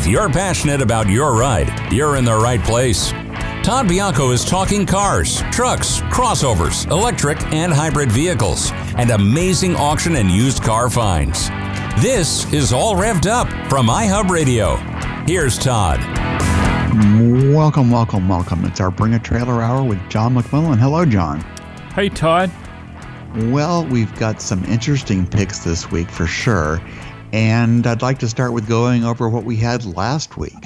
If you're passionate about your ride, you're in the right place. Todd Bianco is talking cars, trucks, crossovers, electric and hybrid vehicles, and amazing auction and used car finds. This is All Revved Up from iHub Radio. Here's Todd. Welcome, welcome, welcome. It's our Bring a Trailer Hour with John McMullen. Hello, John. Hey, Todd. Well, we've got some interesting picks this week for sure. And I'd like to start with going over what we had last week.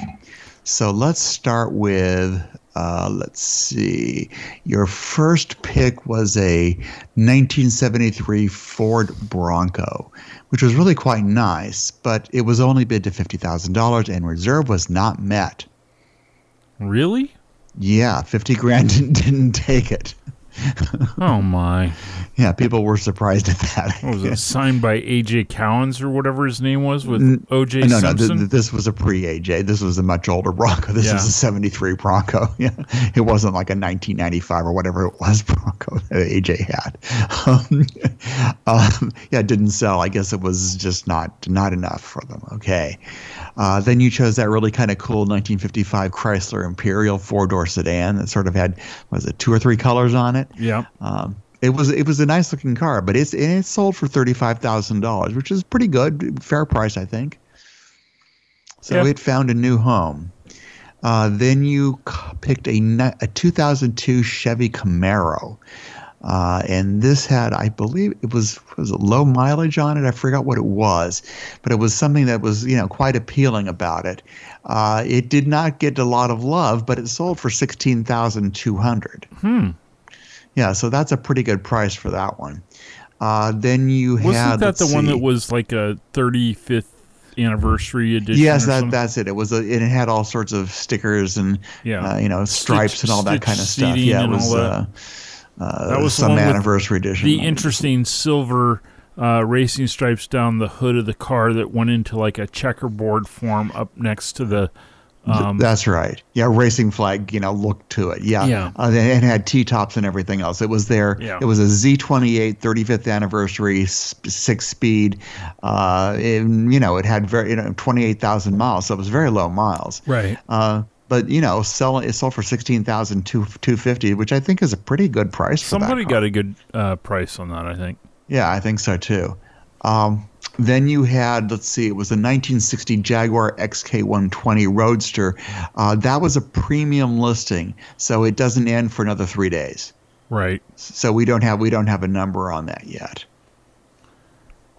So let's start with, uh, let's see, your first pick was a 1973 Ford Bronco, which was really quite nice, but it was only bid to $50,000 and reserve was not met. Really? Yeah, 50 grand didn't, didn't take it. Oh my! Yeah, people were surprised at that. What was it signed by AJ Cowens or whatever his name was with OJ no, Simpson? No, th- this was a pre AJ. This was a much older Bronco. This Yeah. was a '73 Bronco. Yeah, it wasn't like a 1995 or whatever it was Bronco that AJ had. Um, um, yeah, it didn't sell. I guess it was just not not enough for them. Okay. Uh, then you chose that really kind of cool 1955 Chrysler Imperial four door sedan that sort of had was it two or three colors on it. Yeah. Um, it was it was a nice looking car, but it's and it sold for thirty five thousand dollars, which is pretty good, fair price, I think. So Yeah. it found a new home. Uh, then you c- picked a a 2002 Chevy Camaro, uh, and this had, I believe, it was was it low mileage on it. I forgot what it was, but it was something that was you know quite appealing about it. Uh, it did not get a lot of love, but it sold for sixteen thousand two hundred. Hmm. Yeah, so that's a pretty good price for that one. Uh, then you had. Wasn't had that the let's one that was like a 35th anniversary edition? Yes, that something? that's it. It was a, it had all sorts of stickers and Yeah. uh, you know stripes and all that kind of stuff. Yeah, it was that. uh, uh, That was some anniversary edition. the interesting silver uh, racing stripes down the hood of the car that went into like a checkerboard form up next to the. Um, That's right. Yeah, racing flag, you know, look to it. Yeah. Yeah. Uh, and it had T tops and everything else. It was there. Yeah. It was a Z28 35th anniversary six speed. Uh, and, you know, it had very, you know, 28,000 miles. So it was very low miles. right. Uh, but you know, sell it sold for sixteen thousand two two fifty, which I think is a pretty good price for Somebody got a good uh, price on that, I think. Yeah, I think so too. Um, then you had, let's see, it was a 1960 Jaguar XK120 Roadster. Uh, that was a premium listing, so it doesn't end for another three days. Right. So we don't have we don't have a number on that yet.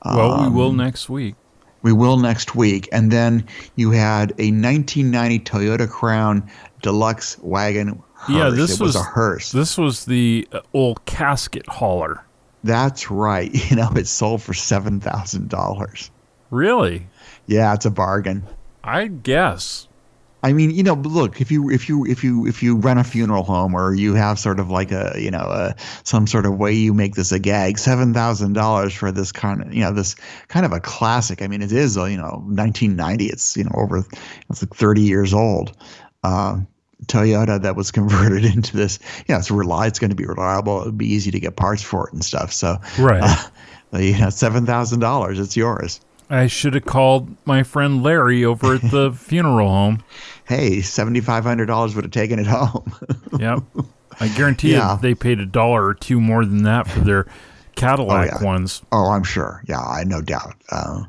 Well, we will Um, next week. We will next week. And then you had a 1990 Toyota Crown Deluxe wagon. Hearse. Yeah, this was, was a hearse. This was the uh, old casket hauler. That's right. You know, it sold for seven thousand dollars. Really? Yeah, it's a bargain. I guess. I mean, you know, look, if you if you if you if you run a funeral home or you have sort of like a you know a, some sort of way you make this a gag, seven thousand dollars for this kind of you know this kind of a classic. I mean, it is uh, you know 1990. It's you know over it's like 30 years old. Uh, Toyota that was converted into this. Yeah, it's rely. It's going to be reliable. It would be easy to get parts for it and stuff. So Right. uh, you know, seven thousand dollars. It's yours. I should have called my friend Larry over at the funeral home. Hey, seventy five hundred dollars would have taken it home. Yep. I guarantee Yeah. you they paid a dollar or two more than that for their Cadillac Oh, yeah. ones. Oh, I'm sure. Yeah, I no doubt. Uh,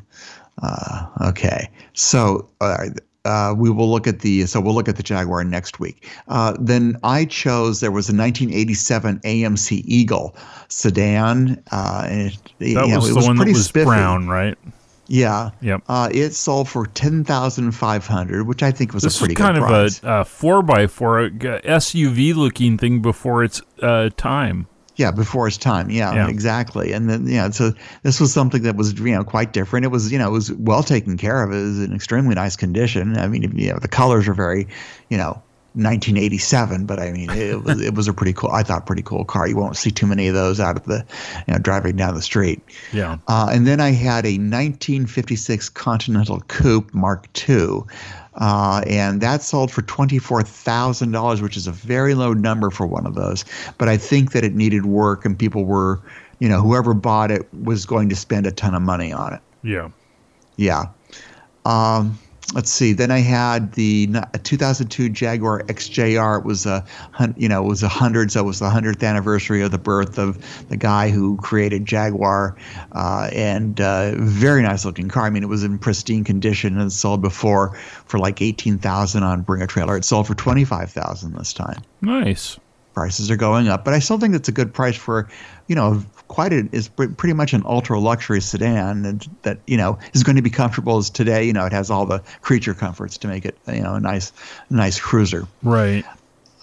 uh, okay, so uh, uh, we will look at the so we'll look at the Jaguar next week. Uh, then I chose there was a 1987 AMC Eagle sedan. Uh, and it, That was it the one that pretty was spiffy. brown, right? Yeah. Yep. Uh, it sold for ten thousand five hundred, which I think was This a pretty was kind good of price. a, a four by four SUV looking thing before its uh, time. Yeah, before its time. Yeah, Yeah. exactly. And then yeah, so this was something that was you know quite different. It was you know it was well taken care of. It was in extremely nice condition. I mean, you know, the colors are very, you know. 1987, but I mean, it was it was a pretty cool. I thought pretty cool car. You won't see too many of those out of the, you know, driving down the street. Yeah. Uh, and then I had a 1956 Continental Coupe Mark II, uh, and that sold for $24,000, which is a very low number for one of those. But I think that it needed work, and people were, you know, whoever bought it was going to spend a ton of money on it. Yeah. Yeah. Um, let's see. Then I had the 2002 Jaguar XJR. It was a you know it was a hundred, so it was the hundredth anniversary of the birth of the guy who created Jaguar, uh, and uh, very nice looking car. I mean, it was in pristine condition and sold before for like eighteen thousand on Bring a Trailer. It sold for twenty five thousand this time. Nice. Prices are going up, but I still think it's a good price for, you know, quite a, is pretty much an ultra luxury sedan that, that you know is going to be comfortable as today. You know, it has all the creature comforts to make it you know a nice nice cruiser. Right.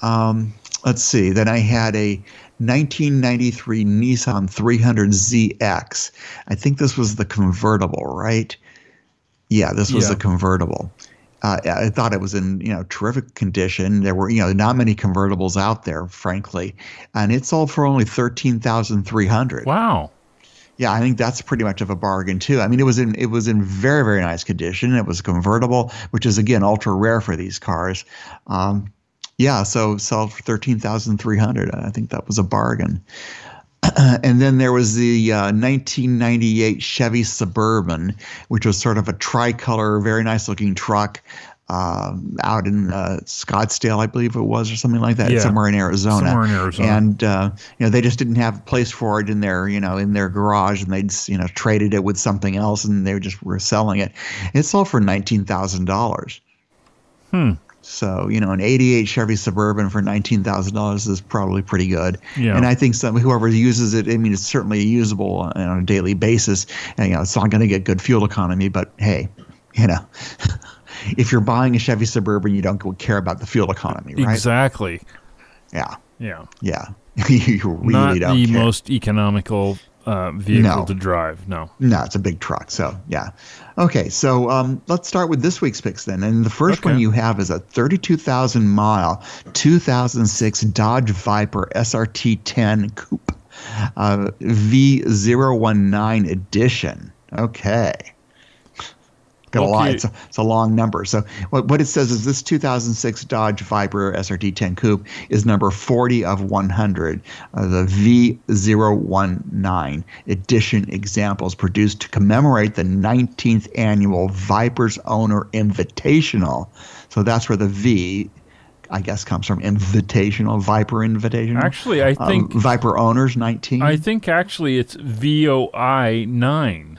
Um, let's see. Then I had a 1993 Nissan 300ZX. I think this was the convertible, right? Yeah, this was Yeah. the convertible. Uh, I thought it was in you know terrific condition. There were you know not many convertibles out there, frankly, and it sold for only thirteen thousand three hundred. Wow. Yeah, I think that's pretty much of a bargain too. I mean, it was in it was in very very nice condition. It was a convertible, which is again ultra rare for these cars. Um, yeah, so sold for thirteen thousand three hundred. I think that was a bargain. and then there was the uh, 1998 Chevy Suburban, which was sort of a tricolor, very nice looking truck. Um, out in uh, Scottsdale, I believe it was, or something like that, Yeah. somewhere in Arizona. Somewhere in Arizona. And uh, you know, they just didn't have a place for it in their, you know, in their garage, and they'd you know traded it with something else, and they just were selling it. It sold for nineteen thousand dollars. Hmm. So you know, an '88 Chevy Suburban for nineteen thousand dollars is probably pretty good. Yeah. And I think some whoever uses it, I mean, it's certainly usable on on a daily basis. And you know, it's not going to get good fuel economy, but hey, you know. If you're buying a Chevy Suburban, you don't care about the fuel economy, right? Exactly. Yeah, Yeah. yeah. you really Not don't the care. most economical uh, vehicle No. to drive. No. No, it's a big truck. So yeah. Okay, so um, let's start with this week's picks then. And the first one you have is a 32,000 mile 2006 Dodge Viper SRT 10 Coupe uh, V019 edition. Okay. Got a lot. It's a, it's a long number. So what, what it says is this 2006 Dodge Viper SRT 10 Coupe is number 40 of 100. Uh, the V019 edition examples produced to commemorate the 19th annual Vipers Owner Invitational. So that's where the V, I guess, comes from Invitational, Viper Invitational. Actually, I Um, think Viper Owners 19. I think actually it's VOI nine.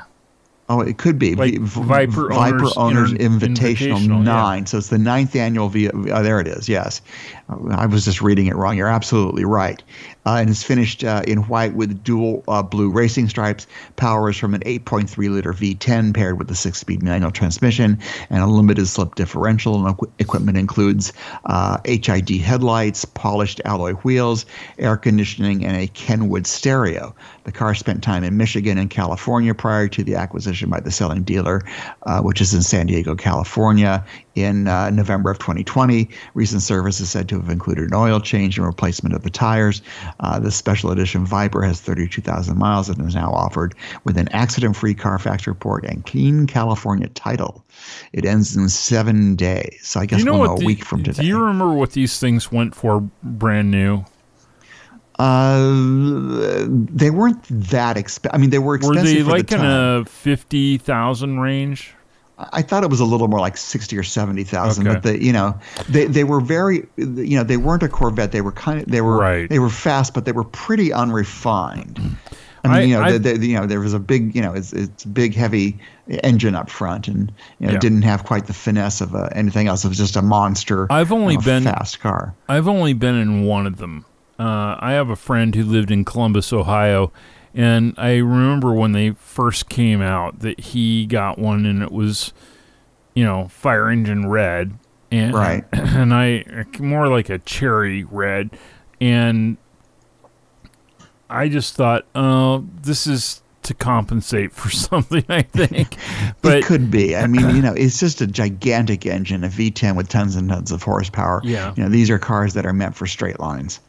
Oh, it could be Like Viper Viper Owners Owners Invitational, Invitational, yeah. Nine. So it's the ninth annual. V- oh, there it is. Yes, I was just reading it wrong. You're absolutely right. Uh, and it's finished uh, in white with dual uh, blue racing stripes. Power is from an 8.3 liter V10 paired with a six-speed manual transmission and a limited slip differential. And equi- equipment includes uh, HID headlights, polished alloy wheels, air conditioning, and a Kenwood stereo. The car spent time in Michigan and California prior to the acquisition by the selling dealer, uh, which is in San Diego, California, in uh, November of 2020. Recent service is said to have included an oil change and replacement of the tires. Uh, the special edition Viper has 32,000 miles and is now offered with an accident free Carfax report and clean California title. It ends in seven days. So I guess you know we'll know a week from today. Do you remember what these things went for brand new? Uh, they weren't that expensive. I mean, they were expensive. Were they like the in a fifty thousand range? I thought it was a little more like sixty or seventy thousand, Okay. but they, you know, they they were very, you know, they weren't a Corvette. They were kind of, they were, Right. they were fast, but they were pretty unrefined. I mean, I- you know, I- the, the, you know, there was a big, you know, it's it's a big heavy engine up front, and you know, Yeah. it didn't have quite the finesse of uh, anything else. It was just a monster. I've only you know, been- fast car. I've only been in one of them. Uh, I have a friend who lived in Columbus, Ohio, and I remember when they first came out that he got one, and it was, you know, fire engine red, and Right. and I more like a cherry red, and I just thought, oh, this is to compensate for something. I think, but it could be. I mean, you know, it's just a gigantic engine, a V10 with tons and tons of horsepower. Yeah. You know, these are cars that are meant for straight lines.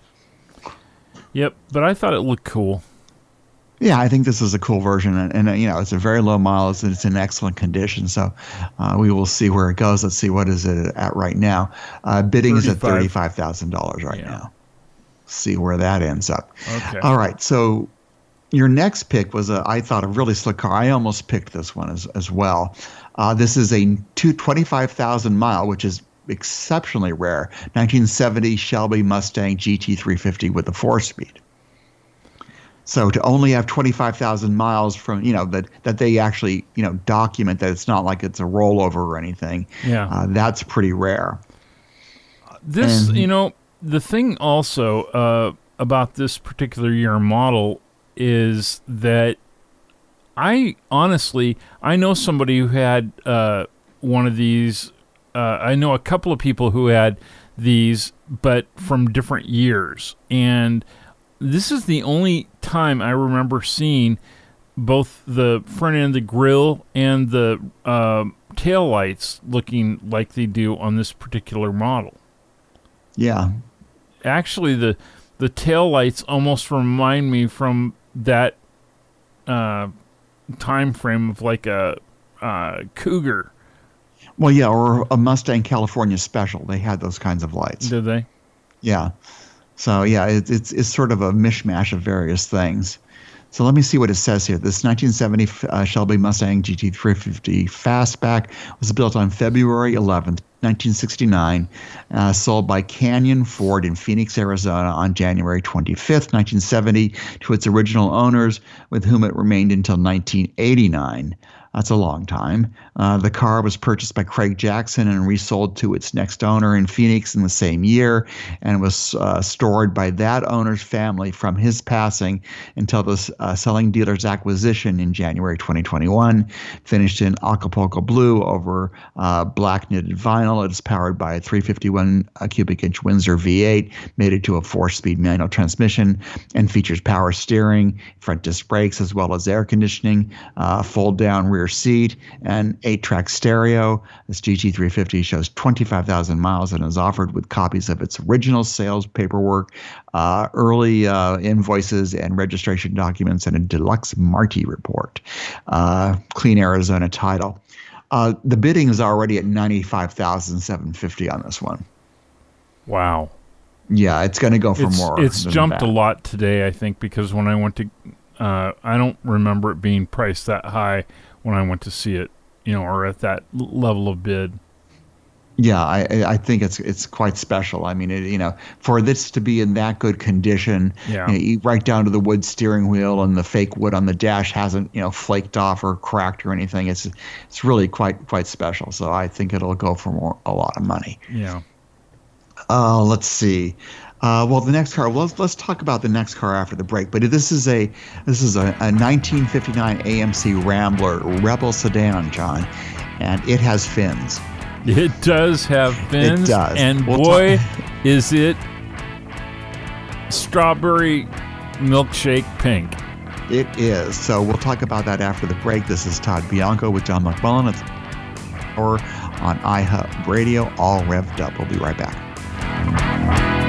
yep. But I thought it looked cool. Yeah, I think this is a cool version, and, and uh, you know, it's a very low miles and it's in excellent condition. So uh, we will see where it goes. Let's see what is it at right now. Uh, bidding is at thirty-five thousand dollars right Yeah. now. See where that ends up. Okay. All right, so your next pick was a, I thought a really slick car. I almost picked this one as as well. Uh, this is a two twenty five thousand mile, which is exceptionally rare. 1970 Shelby Mustang GT350 with a four speed. So to only have 25,000 miles from, you know, that, that they actually, you know, document that it's not like it's a rollover or anything. Yeah. Uh, that's pretty rare. This, And- you know, the thing also uh, about this particular year model is that I honestly, I know somebody who had uh, one of these. Uh, I know a couple of people who had these, but from different years. And this is the only time I remember seeing both the front end of the grill and the uh, tail lights looking like they do on this particular model Yeah. actually the the tail lights almost remind me from that uh, time frame of like a uh, cougar. Well, yeah, or a Mustang California Special. They had those kinds of lights. Did they? Yeah. So yeah, it, it's it's sort of a mishmash of various things. So let me see what it says here. This 1970 uh, Shelby Mustang GT350 Fastback was built on February 11th, 1969, uh, sold by Canyon Ford in Phoenix, Arizona on January 25th, 1970, to its original owners, with whom it remained until 1989. That's a long time. Uh, the car was purchased by Craig Jackson and resold to its next owner in Phoenix in the same year and was uh, stored by that owner's family from his passing until the uh, selling dealer's acquisition in January 2021. Finished in Acapulco blue over uh, black knitted vinyl. It is powered by a 351 uh, cubic inch Windsor V8, mated to a four speed manual transmission, and features power steering, front disc brakes, as well as air conditioning, fold down rear seat, and eight track stereo. This GT350 shows 25,000 miles and is offered with copies of its original sales paperwork, uh, early uh, invoices and registration documents, and a deluxe Marti report. Uh, clean Arizona title. Uh, the bidding is already at 95,750 on this one. Wow. Yeah, it's going to go for It's, more. it's jumped a lot today, I think, because when I went to, uh, I don't remember it being priced that high when I went to see it, you know, or at that level of bid. Yeah, I I I think it's it's quite special. I mean, it, you know, for this to be in that good condition, Yeah. you know, right down to the wood steering wheel and the fake wood on the dash hasn't you know flaked off or cracked or anything. It's it's really quite quite special. So I think it'll go for more, a lot of money. Yeah. Uh, let's see. Uh, well, the next car. Well, let's let's talk about the next car after the break. But this is a this is a, a 1959 AMC Rambler Rebel sedan, John, and it has fins. It does have fins. It does. And We'll boy, talk- is it strawberry milkshake pink. It is. So we'll talk about that after the break. This is Todd Bianco with John McMullen. It's or on iHub Radio, all revved up. We'll be right back.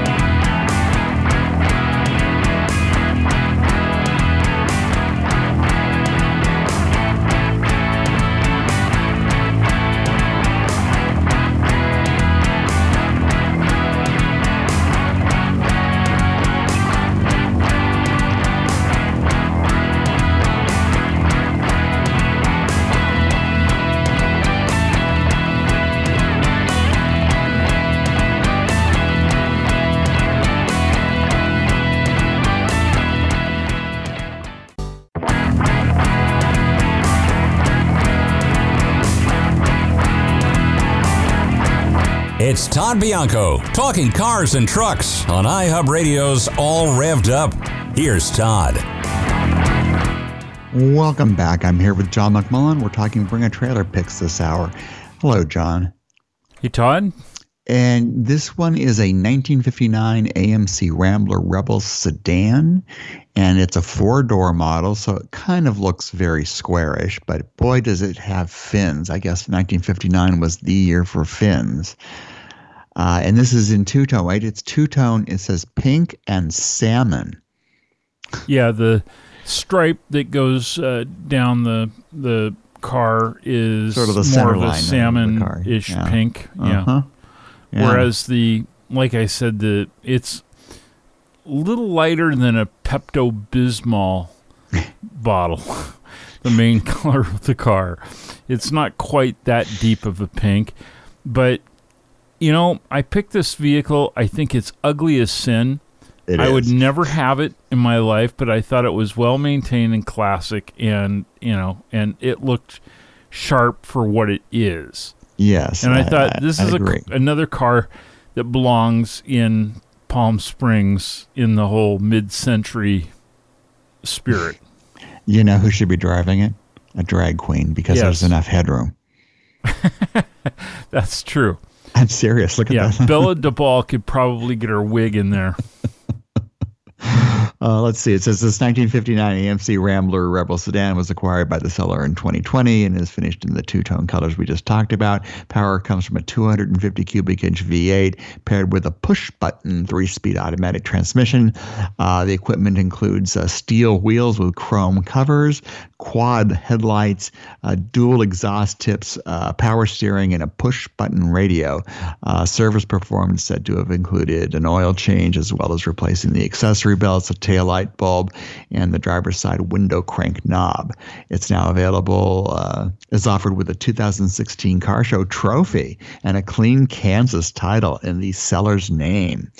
It's Todd Bianco talking cars and trucks on iHub Radio's All Revved Up. Here's Todd. Welcome back. I'm here with John McMullen. We're talking Bring a Trailer picks this hour. Hello, John. Hey, Todd? And this one is a 1959 AMC Rambler Rebel sedan, and it's a four door model, so it kind of looks very squarish, but boy, does it have fins. I guess 1959 was the year for fins. Uh, and this is in two tone, right? It's two tone. It says pink and salmon. Yeah, the stripe that goes uh, down the the car is Sort of the more of a salmon-ish. Yeah. pink. Yeah. Uh-huh. Yeah. Whereas the, like I said, the it's a little lighter than a Pepto Bismol bottle, the main color of the car. It's not quite that deep of a pink, but you know, I picked this vehicle. I think it's ugly as sin. It I is. would never have it in my life, but I thought it was well maintained and classic, and you know, and it looked sharp for what it is. Yes. And I, thought this I is a, another car that belongs in Palm Springs in the whole mid-century spirit. You know who should be driving it? A drag queen because Yes. there's enough headroom. That's true. I'm serious. Look at Yeah, that. Bella DeBall could probably get her wig in there. Uh, let's see. It says this 1959 AMC Rambler Rebel sedan was acquired by the seller in 2020 and is finished in the two-tone colors we just talked about. Power comes from a 250 cubic inch V8 paired with a push-button three-speed automatic transmission. Uh, the equipment includes uh, steel wheels with chrome covers, quad headlights, uh, dual exhaust tips, uh, power steering, and a push-button radio. Uh, service performance said to have included an oil change as well as replacing the accessory belts, a tail light bulb, and the driver's side window crank knob. It's now available, uh, is offered with a 2016 car show trophy and a clean Kansas title in the seller's name.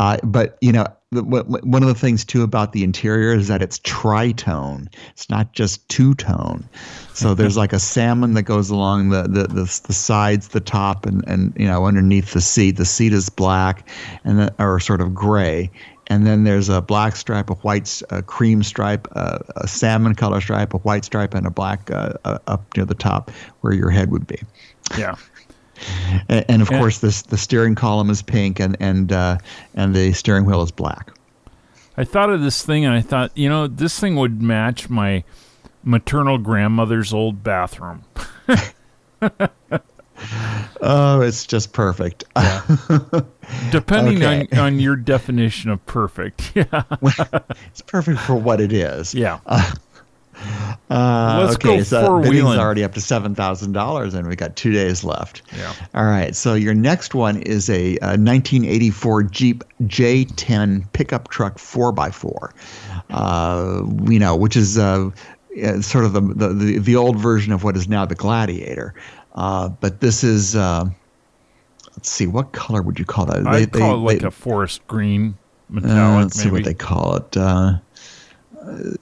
Uh, but, you know, the- wh- wh- one of the things too about the interior is that it's tritone. It's not just two tone. So there's like a salmon that goes along the, the, the, the sides, the top, and, and you know underneath the seat. The seat is black and or sort of gray, and then there's a black stripe, a white, a cream stripe, a, a salmon color stripe, a white stripe, and a black uh, uh, up near the top where your head would be. Yeah. And, and of Yeah. course, this the steering column is pink, and and uh, and the steering wheel is black. I thought of this thing and I thought, you know, this thing would match my maternal grandmother's old bathroom. Oh, it's just perfect. Depending Okay. on, on your definition of perfect. Yeah. it's perfect for what it is. Yeah. Uh, Let's okay, go so four bidding's already up to seven thousand dollars, and we got two days left. Yeah. All right. So your next one is a, uh 1984 Jeep J10 pickup truck four x four. Uh, you know, which is uh, uh, sort of the, the the the old version of what is now the Gladiator. Uh, but this is. Uh, let's see, what color would you call that? I'd call it like they- a forest green uh, metallic, let's see what they call it. Uh,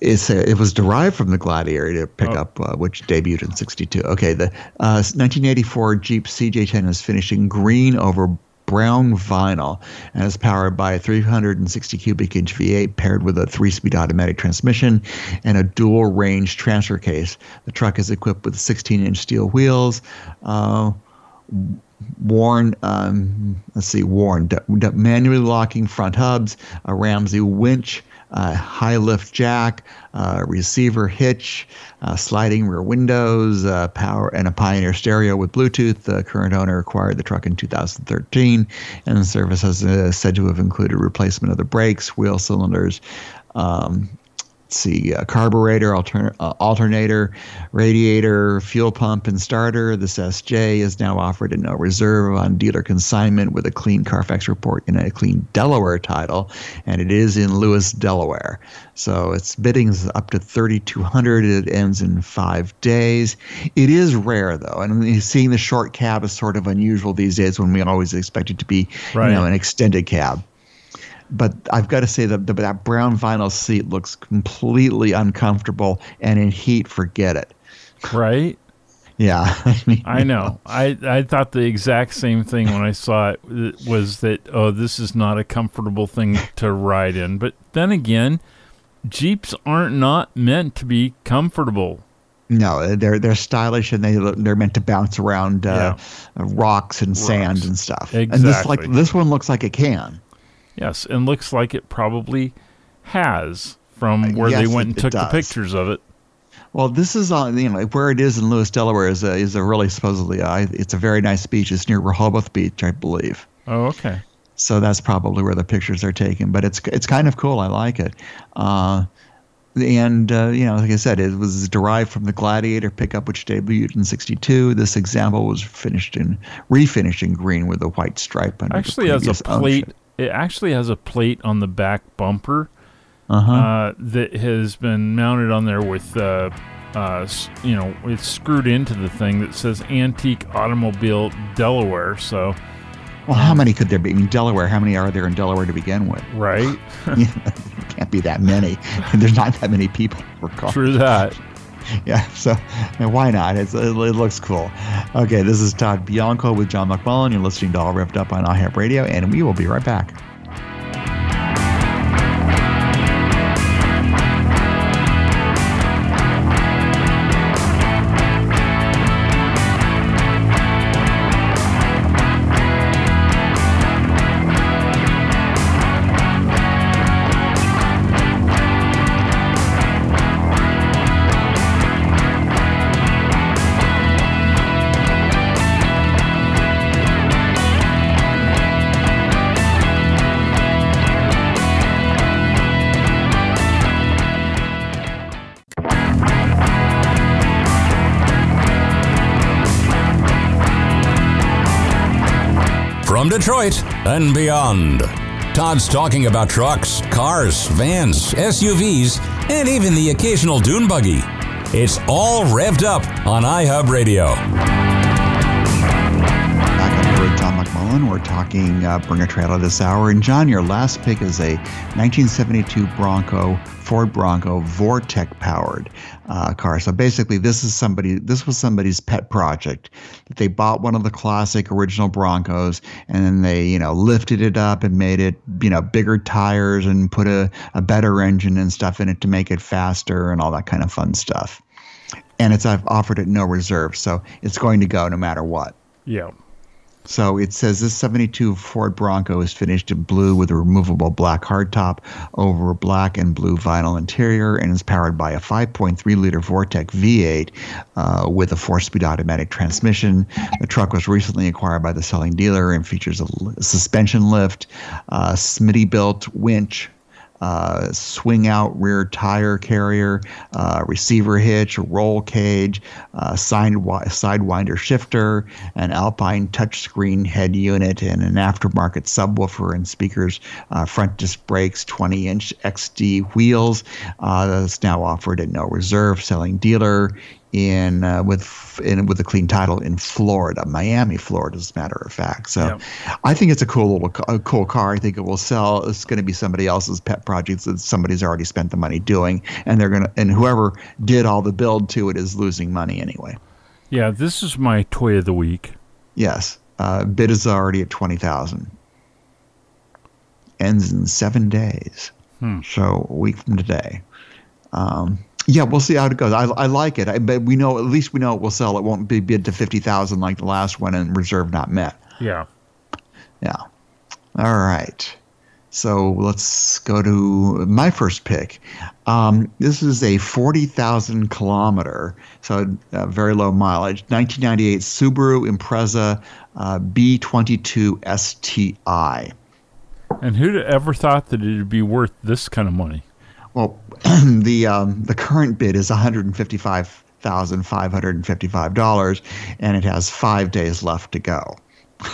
it's a, it was derived from the Gladiator pickup, uh, which debuted in '62. Okay, the uh, 1984 Jeep CJ10 is finishing green over brown vinyl and is powered by a 360 cubic inch V8 paired with a three-speed automatic transmission and a dual range transfer case. The truck is equipped with 16-inch steel wheels. Uh, worn um, let's see worn d- d- manually locking front hubs a ramsey winch uh, high lift jack uh, receiver hitch sliding rear windows power and a pioneer stereo with bluetooth. The current owner acquired the truck in 2013 and the service has uh, said to have included replacement of the brakes wheel cylinders um, see, uh, carburetor, alter- uh, alternator, radiator, fuel pump, and starter. This SJ is now offered in no reserve on dealer consignment with a clean Carfax report and a clean Delaware title, and it is in Lewes, Delaware. So its bidding is up to 3,200. It ends in five days. It is rare though, and seeing the short cab is sort of unusual these days when we always expect it to be, Right. you know, an extended cab but I've got to say that that brown vinyl seat looks completely uncomfortable, and in heat, forget it. right? Yeah, I mean, I know. I, I thought the exact same thing when I saw it was that, oh, this is not a comfortable thing to ride in. But then again, Jeeps aren't not meant to be comfortable. No, they're they're stylish and they they're meant to bounce around uh, rocks and sand and stuff. Exactly. And this like this one looks like it can. Yes, and looks like it probably has from where yes, they went it- and took the pictures of it. Well, this is on you know where it is in Lewes, Delaware is a, is a really supposedly uh, it's a very nice beach. It's near Rehoboth Beach, I believe. Oh, okay. So that's probably where the pictures are taken. But it's it's kind of cool. I like it. Uh, and uh, you know, like I said, it was derived from the Gladiator pickup, which debuted in '62. This example was finished in refinished in green with a white stripe under Actually has a plate. ownership. It actually has a plate on the back bumper Uh-huh. uh, that has been mounted on there with, uh, uh, you know, it's screwed into the thing that says Antique Automobile Delaware. So, well, how many could there be? I mean, Delaware. How many are there in Delaware to begin with? right? Can't be that many. There's not that many people for cars. True that. Yeah, so why not? It, it looks cool. Okay, this is Todd Bianco with John McMullen. You're listening to All Revved Up on iHub Radio, and we will be right back. Detroit and beyond. Todd's talking about trucks, cars, vans, SUVs, and even the occasional dune buggy. It's all revved up on iHub Radio. John McMullen. We're talking uh, Bring a Trailer this hour. And John, your last pick is a 1972 Bronco, Ford Bronco, Vortec powered uh, car. So basically, this is somebody. This was somebody's pet project. They bought one of the classic original Broncos, and then they, you know, lifted it up and made it, you know, bigger tires and put a, a better engine and stuff in it to make it faster and all that kind of fun stuff. And it's I've offered it no reserve, so it's going to go no matter what. Yeah. So it says this 72 Ford Bronco is finished in blue with a removable black hardtop over a black and blue vinyl interior and is powered by a 5.3 liter Vortec V8 uh, with a four speed automatic transmission. The truck was recently acquired by the selling dealer and features a suspension lift, uh, Smittybilt winch, uh, swing out rear tire carrier, uh, receiver hitch, roll cage, uh, side wi- sidewinder shifter, an Alpine touchscreen head unit, and an aftermarket subwoofer and speakers, uh, front disc brakes, 20 inch XD wheels. Uh, that's now offered at no reserve, selling dealer in uh, with in with a clean title in Florida, Miami, Florida, as a matter of fact. So, Yep. I think it's a cool little a cool car. I think it will sell. It's going to be somebody else's pet project that somebody's already spent the money doing, and they're gonna and whoever did all the build to it is losing money anyway. Yeah. This is my toy of the week. Yes, uh, bid is already at twenty thousand. Ends in seven days, Hmm. so a week from today. Um, yeah, we'll see how it goes. I, I like it, I, but we know at least we know it will sell. It won't be bid to fifty thousand like the last one and reserve not met. Yeah. Yeah. All right. So let's go to my first pick. Um, this is a 40,000 kilometer, so uh, very low mileage, 1998 Subaru Impreza uh, B22 STI. And who'd ever thought that it'd be worth this kind of money? Well, the um, the current bid is one hundred fifty five thousand five hundred fifty five dollars, and it has five days left to go.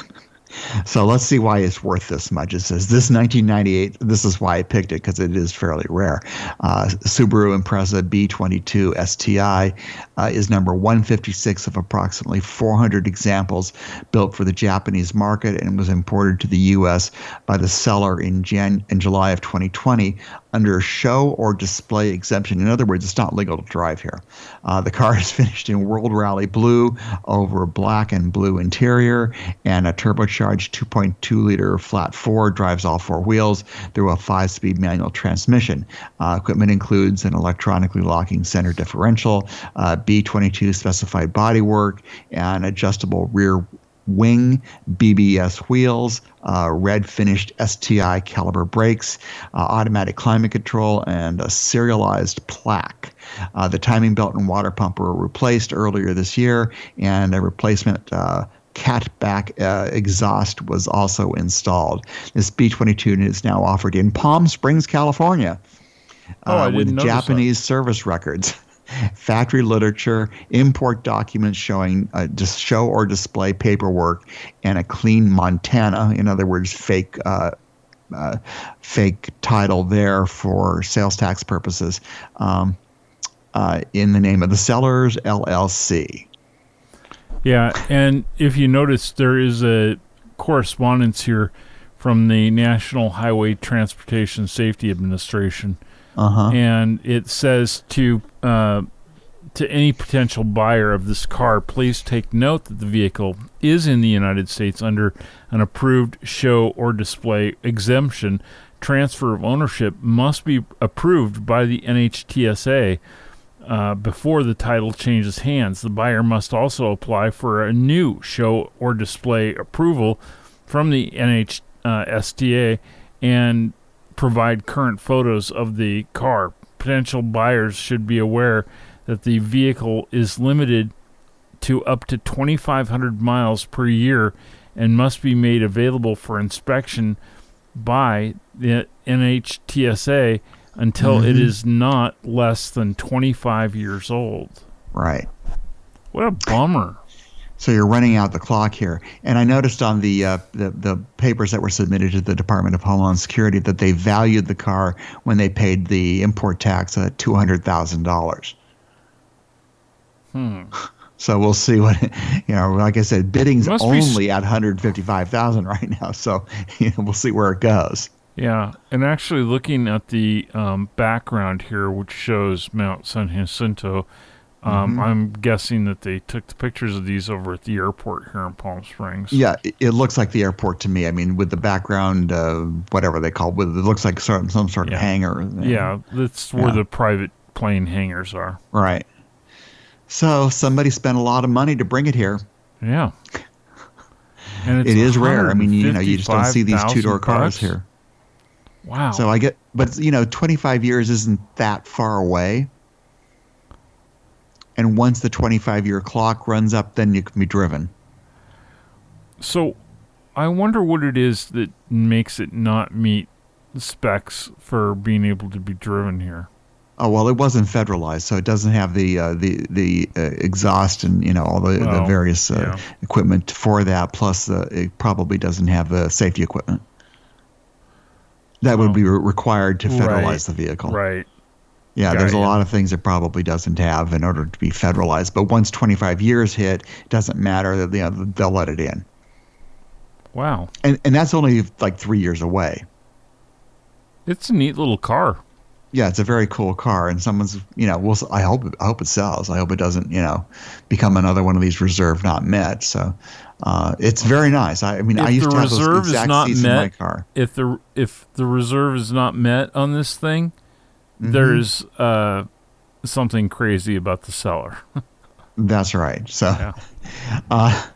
so let's see why it's worth this much. It says this 1998. This is why I picked it because it is fairly rare. Uh, Subaru Impreza B22 STI uh, is number 156 of approximately 400 examples built for the Japanese market and was imported to the U.S. by the seller in Jan in July of 2020 under a show or display exemption. In other words, it's not legal to drive here. Uh, the car is finished in World Rally Blue over black and blue interior and a turbocharged 2.2 liter flat four drives all four wheels through a five speed manual transmission. Uh, equipment includes an electronically locking center differential, uh, B22 specified bodywork, and adjustable rear wing, BBS wheels, uh, red finished STI caliber brakes, uh, automatic climate control, and a serialized plaque. Uh, the timing belt and water pump were replaced earlier this year, and a replacement. Uh, Catback uh, exhaust was also installed. This B22 is now offered in Palm Springs, California, Oh, I uh, with didn't notice that. Japanese service records. Factory literature, import documents showing uh, just show or display paperwork, and a clean Montana, in other words, fake uh, uh, fake title there for sales tax purposes um, uh, in the name of the sellers LLC. Yeah, and if you notice, there is a correspondence here from the National Highway Transportation Safety Administration, Uh-huh. and it says to uh, to any potential buyer of this car, please take note that the vehicle is in the United States under an approved show or display exemption. Transfer of ownership must be approved by the NHTSA uh, before the title changes hands. The buyer must also apply for a new show or display approval from the NHSTA and provide current photos of the car. Potential buyers should be aware that the vehicle is limited to up to 2,500 miles per year and must be made available for inspection by the NHTSA until it Mhm. is not less than 25 years old. Right. What a bummer. So you're running out the clock here. And I noticed on the, uh, the the papers that were submitted to the Department of Homeland Security that they valued the car when they paid the import tax at two hundred thousand dollars. Hmm. So we'll see what you know. Like I said, bidding's Must be only at one hundred fifty-five thousand right now. So you know, we'll see where it goes. Yeah, and actually looking at the um, background here, which shows Mount San Jacinto, um, Mhm. I'm guessing that they took the pictures of these over at the airport here in Palm Springs. Yeah, it, it looks like the airport to me. I mean, with the background, uh, whatever they call, it, with it looks like some some sort Yeah. of hangar. Yeah, that's where Yeah. the private plane hangars are. Right. So somebody spent a lot of money to bring it here. Yeah. And it's It is rare. I mean, you know, you just don't see these two door cars here. Wow. So I get, but you know, 25 years isn't that far away. And once the 25 year clock runs up, then you can be driven. So, I wonder what it is that makes it not meet the specs for being able to be driven here. Oh well, it wasn't federalized, so it doesn't have the uh, the the uh, exhaust and you know all the, the various uh, yeah. equipment for that. Plus, uh, it probably doesn't have the safety equipment that would be re- required to federalize right, the vehicle. Right. Yeah, Got there's a ya. lot of things it probably doesn't have in order to be federalized. But once 25 years hit, it doesn't matter. You know, they'll let it in, Wow. and and that's only like three years away. It's a neat little car. Yeah, it's a very cool car, and someone's you know, we'll, I hope I hope it sells. I hope it doesn't you know become another one of these reserve not met. So uh, it's very nice. I, I mean, If I used the to have those is exact not seats in my met, car. If the if the reserve is not met on this thing, Mm-hmm. there's uh something crazy about the seller. That's right. So, Yeah. uh,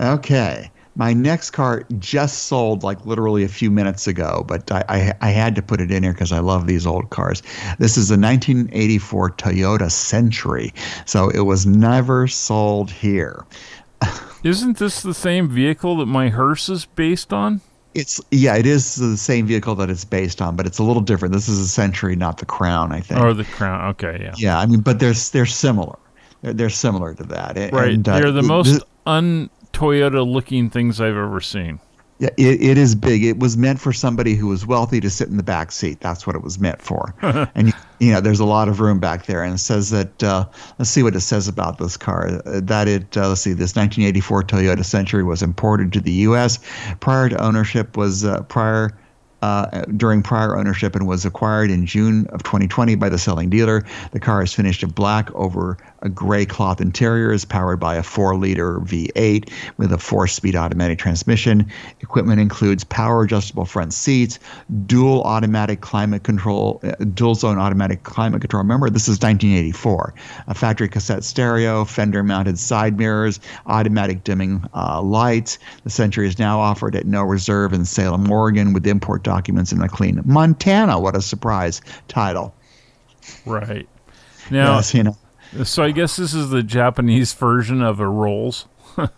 okay. My next car just sold like literally a few minutes ago, but I, I, I had to put it in here because I love these old cars. This is a 1984 Toyota Century. So it was never sold here. Isn't this the same vehicle that my hearse is based on? It's yeah, it is the same vehicle that it's based on, but it's a little different. This is a Century, not the Crown, I think. Or the Crown? Okay, yeah. yeah, I mean, but they're they're similar. They're, they're similar to that. Right. and, uh, They're the most this- un Toyota looking things I've ever seen. Yeah, it, it is big. It was meant for somebody who was wealthy to sit in the back seat. That's what it was meant for. and you, you know, there's a lot of room back there. And it says that. Uh, let's see what it says about this car. Uh, that it. Uh, let's see. This 1984 Toyota Century was imported to the U.S. prior to ownership. Was uh, prior. Uh, during prior ownership and was acquired in June of 2020 by the selling dealer. The car is finished in black over a gray cloth interior. is powered by a 4-liter V8 with a 4-speed automatic transmission. Equipment includes power adjustable front seats, dual automatic climate control, uh, dual zone automatic climate control. Remember, this is 1984. A factory cassette stereo, fender-mounted side mirrors, automatic dimming uh, lights. The Century is now offered at no reserve in Salem, Oregon, with import documents in a clean. Montana. What a surprise title! Right. Now, yes, you know. so I guess this is the Japanese version of a Rolls.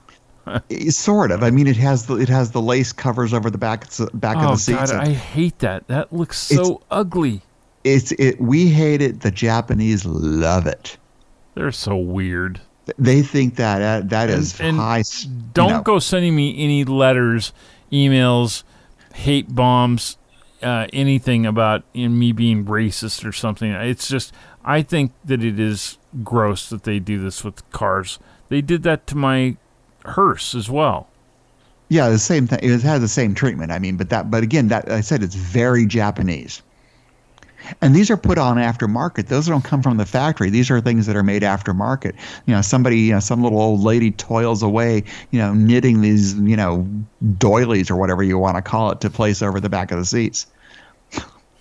Eh, Sort of. I mean, it has the it has the lace covers over the back back of Oh the seats. God, I hate that. That looks so ugly. it's it. We hate it. The Japanese love it. They're so weird. They think that uh, that is and high. Don't go sending me any letters, emails, hate bombs, uh, anything about me being racist or something. It's just I think that it is gross that they do this with cars. They did that to my hearse as well. Yeah, the same thing. It had the same treatment. I mean, but that, but again, that I said it's very Japanese. And these are put on aftermarket. Those don't come from the factory. These are things that are made aftermarket. You know, somebody, you know, some little old lady toils away, you know, knitting these, you know, doilies or whatever you want to call it to place over the back of the seats.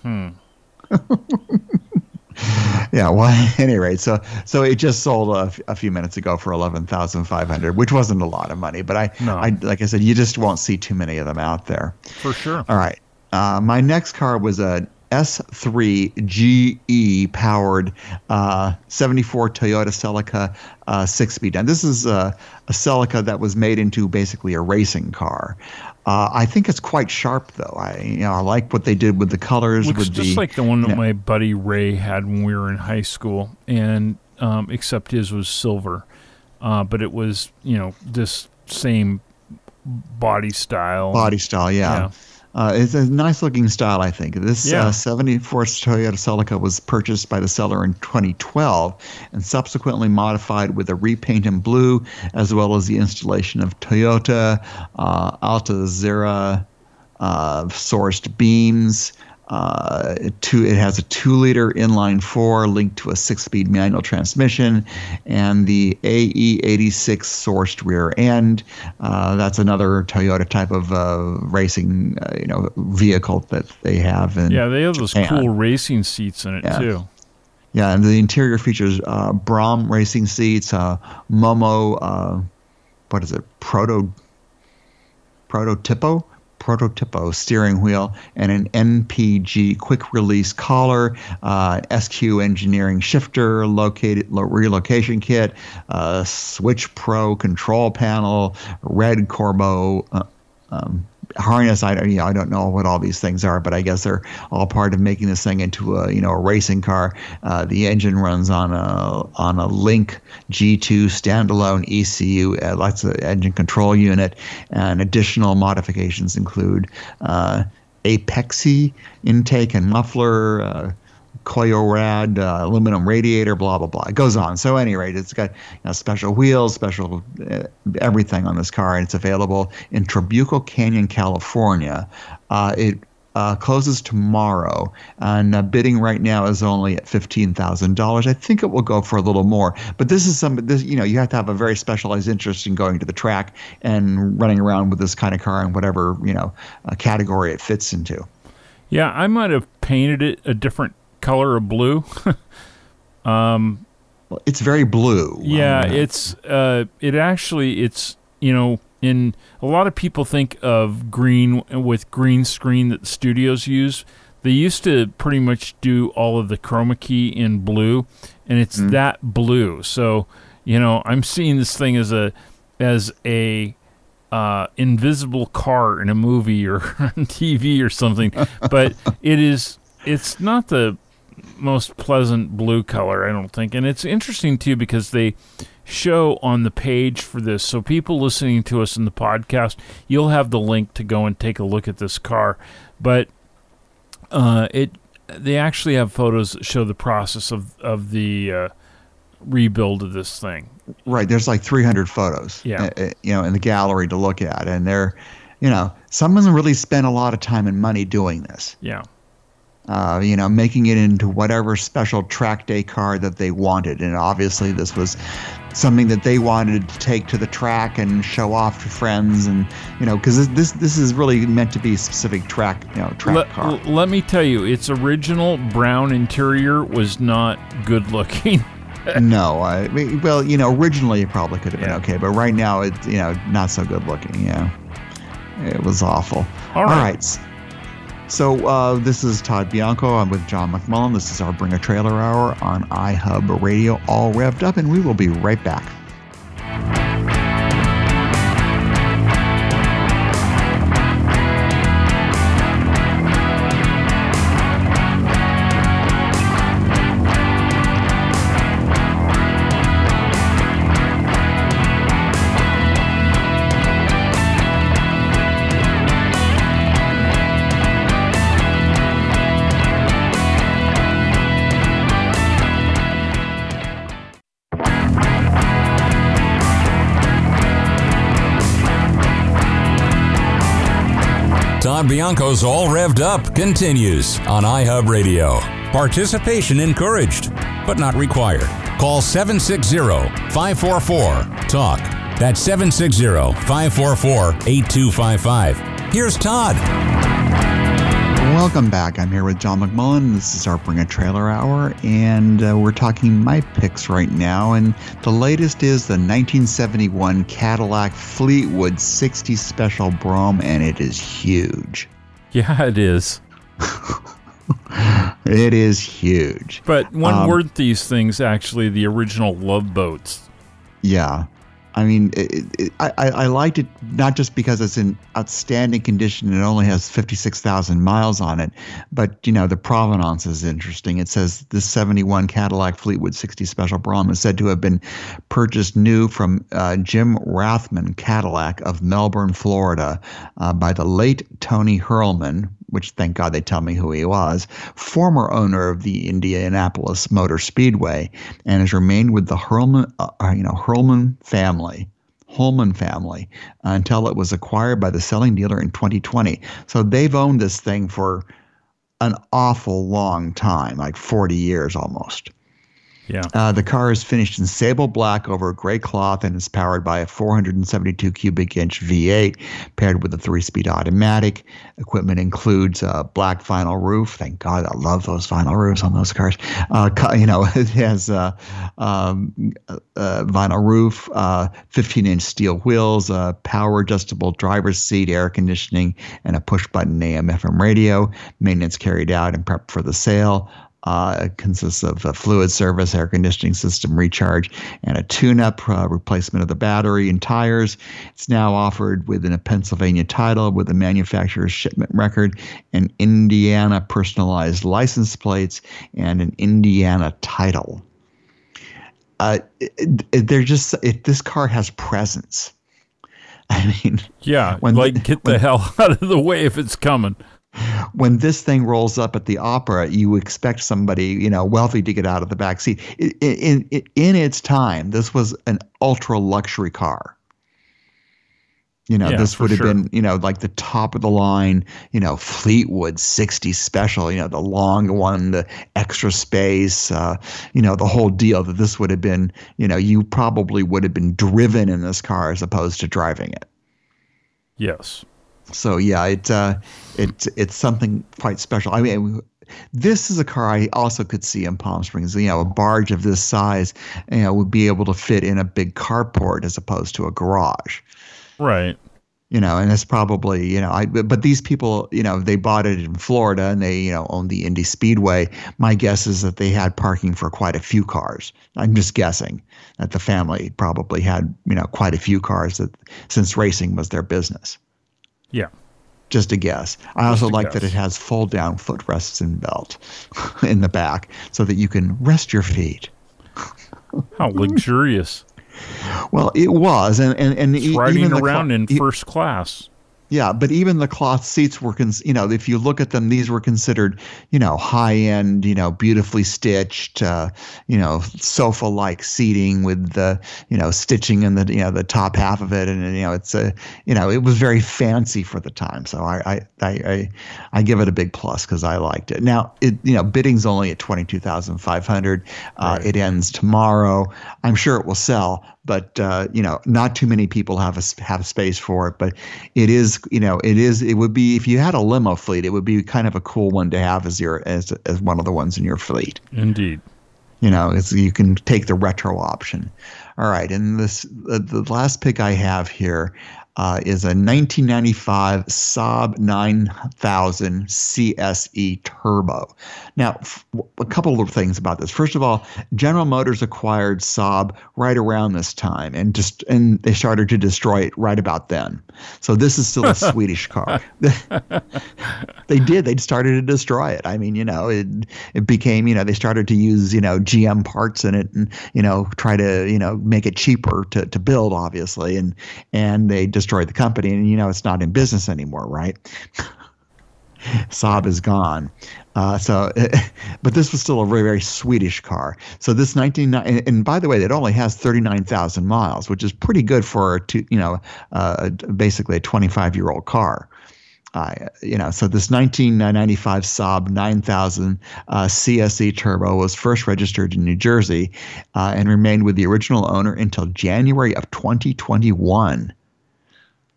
Hmm. yeah. Well, at any rate, so so it just sold a, a few minutes ago for eleven thousand five hundred, which wasn't a lot of money, but I, No. I, like I said, you just won't see too many of them out there. For sure. All right. Uh, my next car was a S3 GE powered uh, 74 Toyota Celica uh, six speed. And this is a, a Celica that was made into basically a racing car. Uh, I think it's quite sharp, though. I you know I like what they did with the colors. Looks with just the, like the one that my buddy Ray had when we were in high school, and um, except his was silver, uh, but it was you know this same body style. body style. Yeah. Yeah. Uh, it's a nice looking style, I think. This Yeah. uh, 74 Toyota Celica was purchased by the seller in 2012 and subsequently modified with a repaint in blue, as well as the installation of Toyota uh, Altezza uh, sourced beams. Uh, two, it has a two-liter inline four linked to a six-speed manual transmission, and the AE86 sourced rear end. Uh, that's another Toyota type of uh, racing, uh, you know, vehicle that they have. In Yeah, they have those Japan. cool racing seats in it Yeah. too. Yeah, and the interior features uh, Brom racing seats, uh, Momo, uh, what is it, Proto, Prototipo, Prototipo steering wheel, and an NPG quick release collar, uh, SQ engineering shifter, located lo- relocation kit, uh, Switch Pro control panel, red Corbeau. Uh, um, harness. I don't, you know, I don't know what all these things are, but I guess they're all part of making this thing into a you know a racing car. Uh, the engine runs on a on a Link G2 standalone ECU. Uh, that's the engine control unit, and additional modifications include uh, Apexi intake and muffler. Uh, Koyorad uh, aluminum radiator, blah blah blah. It goes on. So, at any rate, it's got you know, special wheels, special uh, everything on this car, and it's available in Trabuco Canyon, California. Uh, it uh, closes tomorrow, and bidding right now is only at fifteen thousand dollars. I think it will go for a little more, but this is some. This you know you have to have a very specialized interest in going to the track and running around with this kind of car in whatever you know uh, category it fits into. Yeah, I might have painted it a different color of blue. Well, it's very blue. Yeah, Um, it's uh, it actually it's you know in a lot of people think of green with green screen that the studios use. They used to pretty much do all of the chroma key in blue, and it's that blue. So you know I'm seeing this thing as a as a uh, invisible car in a movie or on TV or something, but it is it's not the most pleasant blue color, I don't think. And it's interesting too because they show on the page for this. So people listening to us in the podcast, you'll have the link to go and take a look at this car. But uh, it they actually have photos that show the process of of the uh, rebuild of this thing. Right. There's like 300 photos, Yeah. uh, uh, you know, in the gallery to look at. And they're, you know, someone really spent a lot of time and money doing this, Yeah. Uh, you know, making it into whatever special track day car that they wanted. And obviously, this was something that they wanted to take to the track and show off to friends. And, you know, because this, this is really meant to be a specific track, you know, track Let, car. let me tell you, its original brown interior was not good looking. no, I well, you know, originally it probably could have been Yeah. okay, but right now it's you know not so good looking. Yeah, it was awful. All right. s- So uh, this is Todd Bianco. I'm with John McMullen. This is our Bring a Trailer Hour on iHub Radio, all revved up, and we will be right back. Todd Bianco's All Revved Up continues on iHub Radio. Participation encouraged, but not required. Call 760 544 TALK. That's 760 544 8255. Here's Todd. Welcome back. I'm here with John McMullen. This is our Bring a Trailer Hour, and uh, we're talking my picks right now. And the latest is the 1971 Cadillac Fleetwood 60 Special Brougham, and it is huge. Yeah, it is. it is huge. But one um, weren't these things actually the original love boats? Yeah. I mean, it, it, I, I liked it not just because it's in outstanding condition and it only has 56,000 miles on it, but, you know, the provenance is interesting. It says the 71 Cadillac Fleetwood 60 Special Brougham is said to have been purchased new from uh, Jim Rathmann Cadillac of Melbourne, Florida, uh, by the late Tony Hulman, which thank God they tell me who he was, former owner of the Indianapolis Motor Speedway, and has remained with the Hulman, uh, you know, Hulman family. Holman family uh, until it was acquired by the selling dealer in 2020. So they've owned this thing for an awful long time, like 40 years almost. Yeah. Uh, the car is finished in sable black over gray cloth and is powered by a 472 cubic inch V8 paired with a three speed automatic. Equipment includes a black vinyl roof. Thank God, I love those vinyl roofs on those cars. Uh, you know, it has a, um, a vinyl roof, uh, 15 inch steel wheels, a power adjustable driver's seat, air conditioning, and a push button AM FM radio. Maintenance carried out and prepped for the sale. Uh, it consists of a fluid service, air conditioning system recharge, and a tune-up uh, replacement of the battery and tires. It's now offered within a Pennsylvania title with a manufacturer's shipment record, an Indiana personalized license plates, and an Indiana title. Uh, it, it, they're just it, this car has presence. I mean, yeah, when like get the when, hell out of the way if it's coming when this thing rolls up at the opera, you expect somebody, you know, wealthy to get out of the back seat. In, in, in its time, this was an ultra luxury car. You know, yeah, this would have sure. been, you know, like the top of the line, you know, Fleetwood 60 special, you know, the long one, the extra space, uh, you know, the whole deal that this would have been, you know, you probably would have been driven in this car as opposed to driving it. Yes. So yeah, it uh, it it's something quite special. I mean, this is a car I also could see in Palm Springs. You know, a barge of this size, you know, would be able to fit in a big carport as opposed to a garage. Right. You know, and it's probably you know, I but these people, you know, they bought it in Florida and they you know own the Indy Speedway. My guess is that they had parking for quite a few cars. I'm just guessing that the family probably had you know quite a few cars that since racing was their business. Yeah. Just a guess. I also like guess. that it has fold down footrests and belt in the back so that you can rest your feet. How luxurious. Well, it was, and and, and it's riding around cl- in first class. Yeah, but even the cloth seats were, cons- you know, if you look at them, these were considered, you know, high end, you know, beautifully stitched, uh, you know, sofa like seating with the, you know, stitching in the, you know, the top half of it, and you know, it's a, you know, it was very fancy for the time. So I, I, I, I, I give it a big plus because I liked it. Now, it, you know, bidding's only at twenty two thousand five hundred. Uh, right. It ends tomorrow. I'm sure it will sell, but uh, you know, not too many people have a have space for it. But it is, you know, it is. It would be if you had a limo fleet, it would be kind of a cool one to have as your as as one of the ones in your fleet. Indeed. You know, it's, you can take the retro option. All right, and this uh, the last pick I have here uh, is a 1995 Saab 9000 CSE Turbo. Now, f- a couple of things about this. First of all, General Motors acquired Saab right around this time, and just and they started to destroy it right about then. So this is still a Swedish car. they did. They started to destroy it. I mean, you know, it it became you know they started to use you know GM parts in it and you know try to you know make it cheaper to to build, obviously, and and they just destroyed the company, and you know it's not in business anymore, right? Saab is gone. Uh, so, but this was still a very, very Swedish car. So this 19, and by the way, it only has 39,000 miles, which is pretty good for, two, you know, uh, basically a 25 year old car. Uh, you know, so this 1995 Saab 9000 uh, CSE Turbo was first registered in New Jersey uh, and remained with the original owner until January of 2021.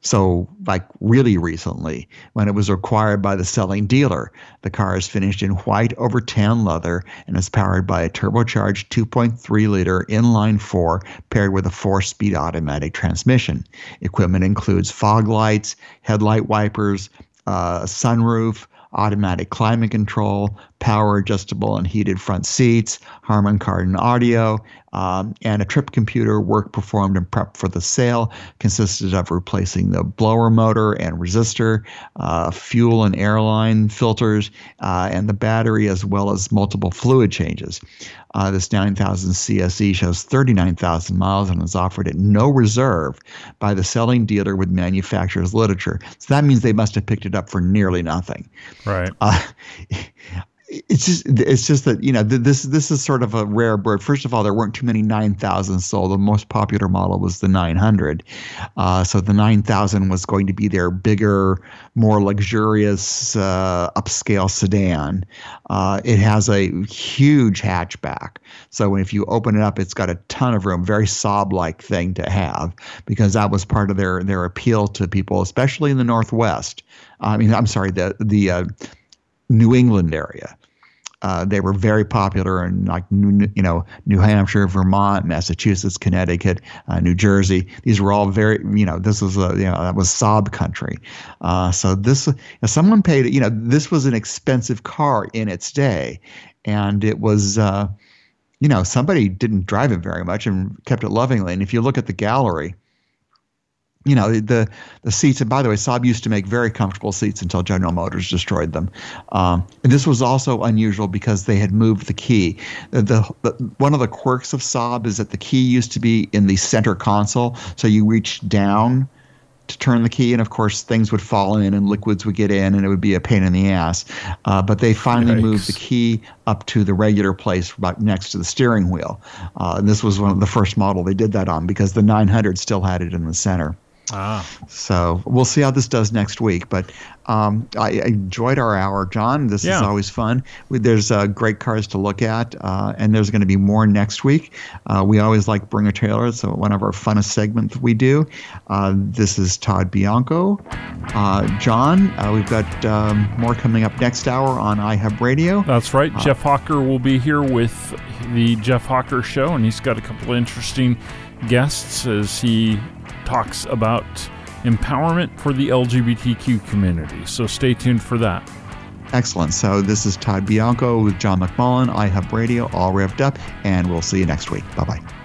So, like really recently, when it was acquired by the selling dealer, the car is finished in white over tan leather and is powered by a turbocharged 2.3 liter inline four paired with a four speed automatic transmission. Equipment includes fog lights, headlight wipers, uh, sunroof, automatic climate control, power adjustable and heated front seats, Harman Kardon audio, um, and a trip computer. Work performed and prep for the sale consisted of replacing the blower motor and resistor, uh, fuel and airline filters, uh, and the battery, as well as multiple fluid changes. Uh, this 9000 CSE shows 39,000 miles and is offered at no reserve by the selling dealer with manufacturer's literature. So that means they must have picked it up for nearly nothing. Right. Uh, it's just it's just that you know this this is sort of a rare bird. First of all, there weren't too many nine thousand sold. The most popular model was the nine hundred, uh, so the nine thousand was going to be their bigger, more luxurious, uh, upscale sedan. Uh, it has a huge hatchback, so if you open it up, it's got a ton of room. Very Saab like thing to have because that was part of their their appeal to people, especially in the Northwest. I mean, I'm sorry, the the uh, New England area. Uh, they were very popular in like New, you know New Hampshire, Vermont, Massachusetts, Connecticut, uh, New Jersey. These were all very you know this was a you know that was Saab country. Uh, so this someone paid you know this was an expensive car in its day, and it was uh, you know somebody didn't drive it very much and kept it lovingly. And if you look at the gallery you know the the seats and by the way saab used to make very comfortable seats until general motors destroyed them. Um, and this was also unusual because they had moved the key. The, the, one of the quirks of saab is that the key used to be in the center console so you reached down to turn the key and of course things would fall in and liquids would get in and it would be a pain in the ass. Uh, but they finally Yikes. moved the key up to the regular place about next to the steering wheel. Uh, and this was one of the first model they did that on because the 900 still had it in the center Ah. So we'll see how this does next week. But um, I, I, enjoyed our hour, John. This yeah. is always fun. We, there's uh, great cars to look at, uh, and there's going to be more next week. Uh, we always like bring a trailer, so one of our funnest segments we do. Uh, this is Todd Bianco. Uh, John, uh, we've got um, more coming up next hour on iHub Radio. That's right. Jeff Hawker will be here with the Jeff Hawker Show, and he's got a couple of interesting guests as he talks about empowerment for the LGBTQ community. So stay tuned for that. Excellent. So this is Todd Bianco with John McMullen, iHub Radio, all revved up, and we'll see you next week. Bye bye.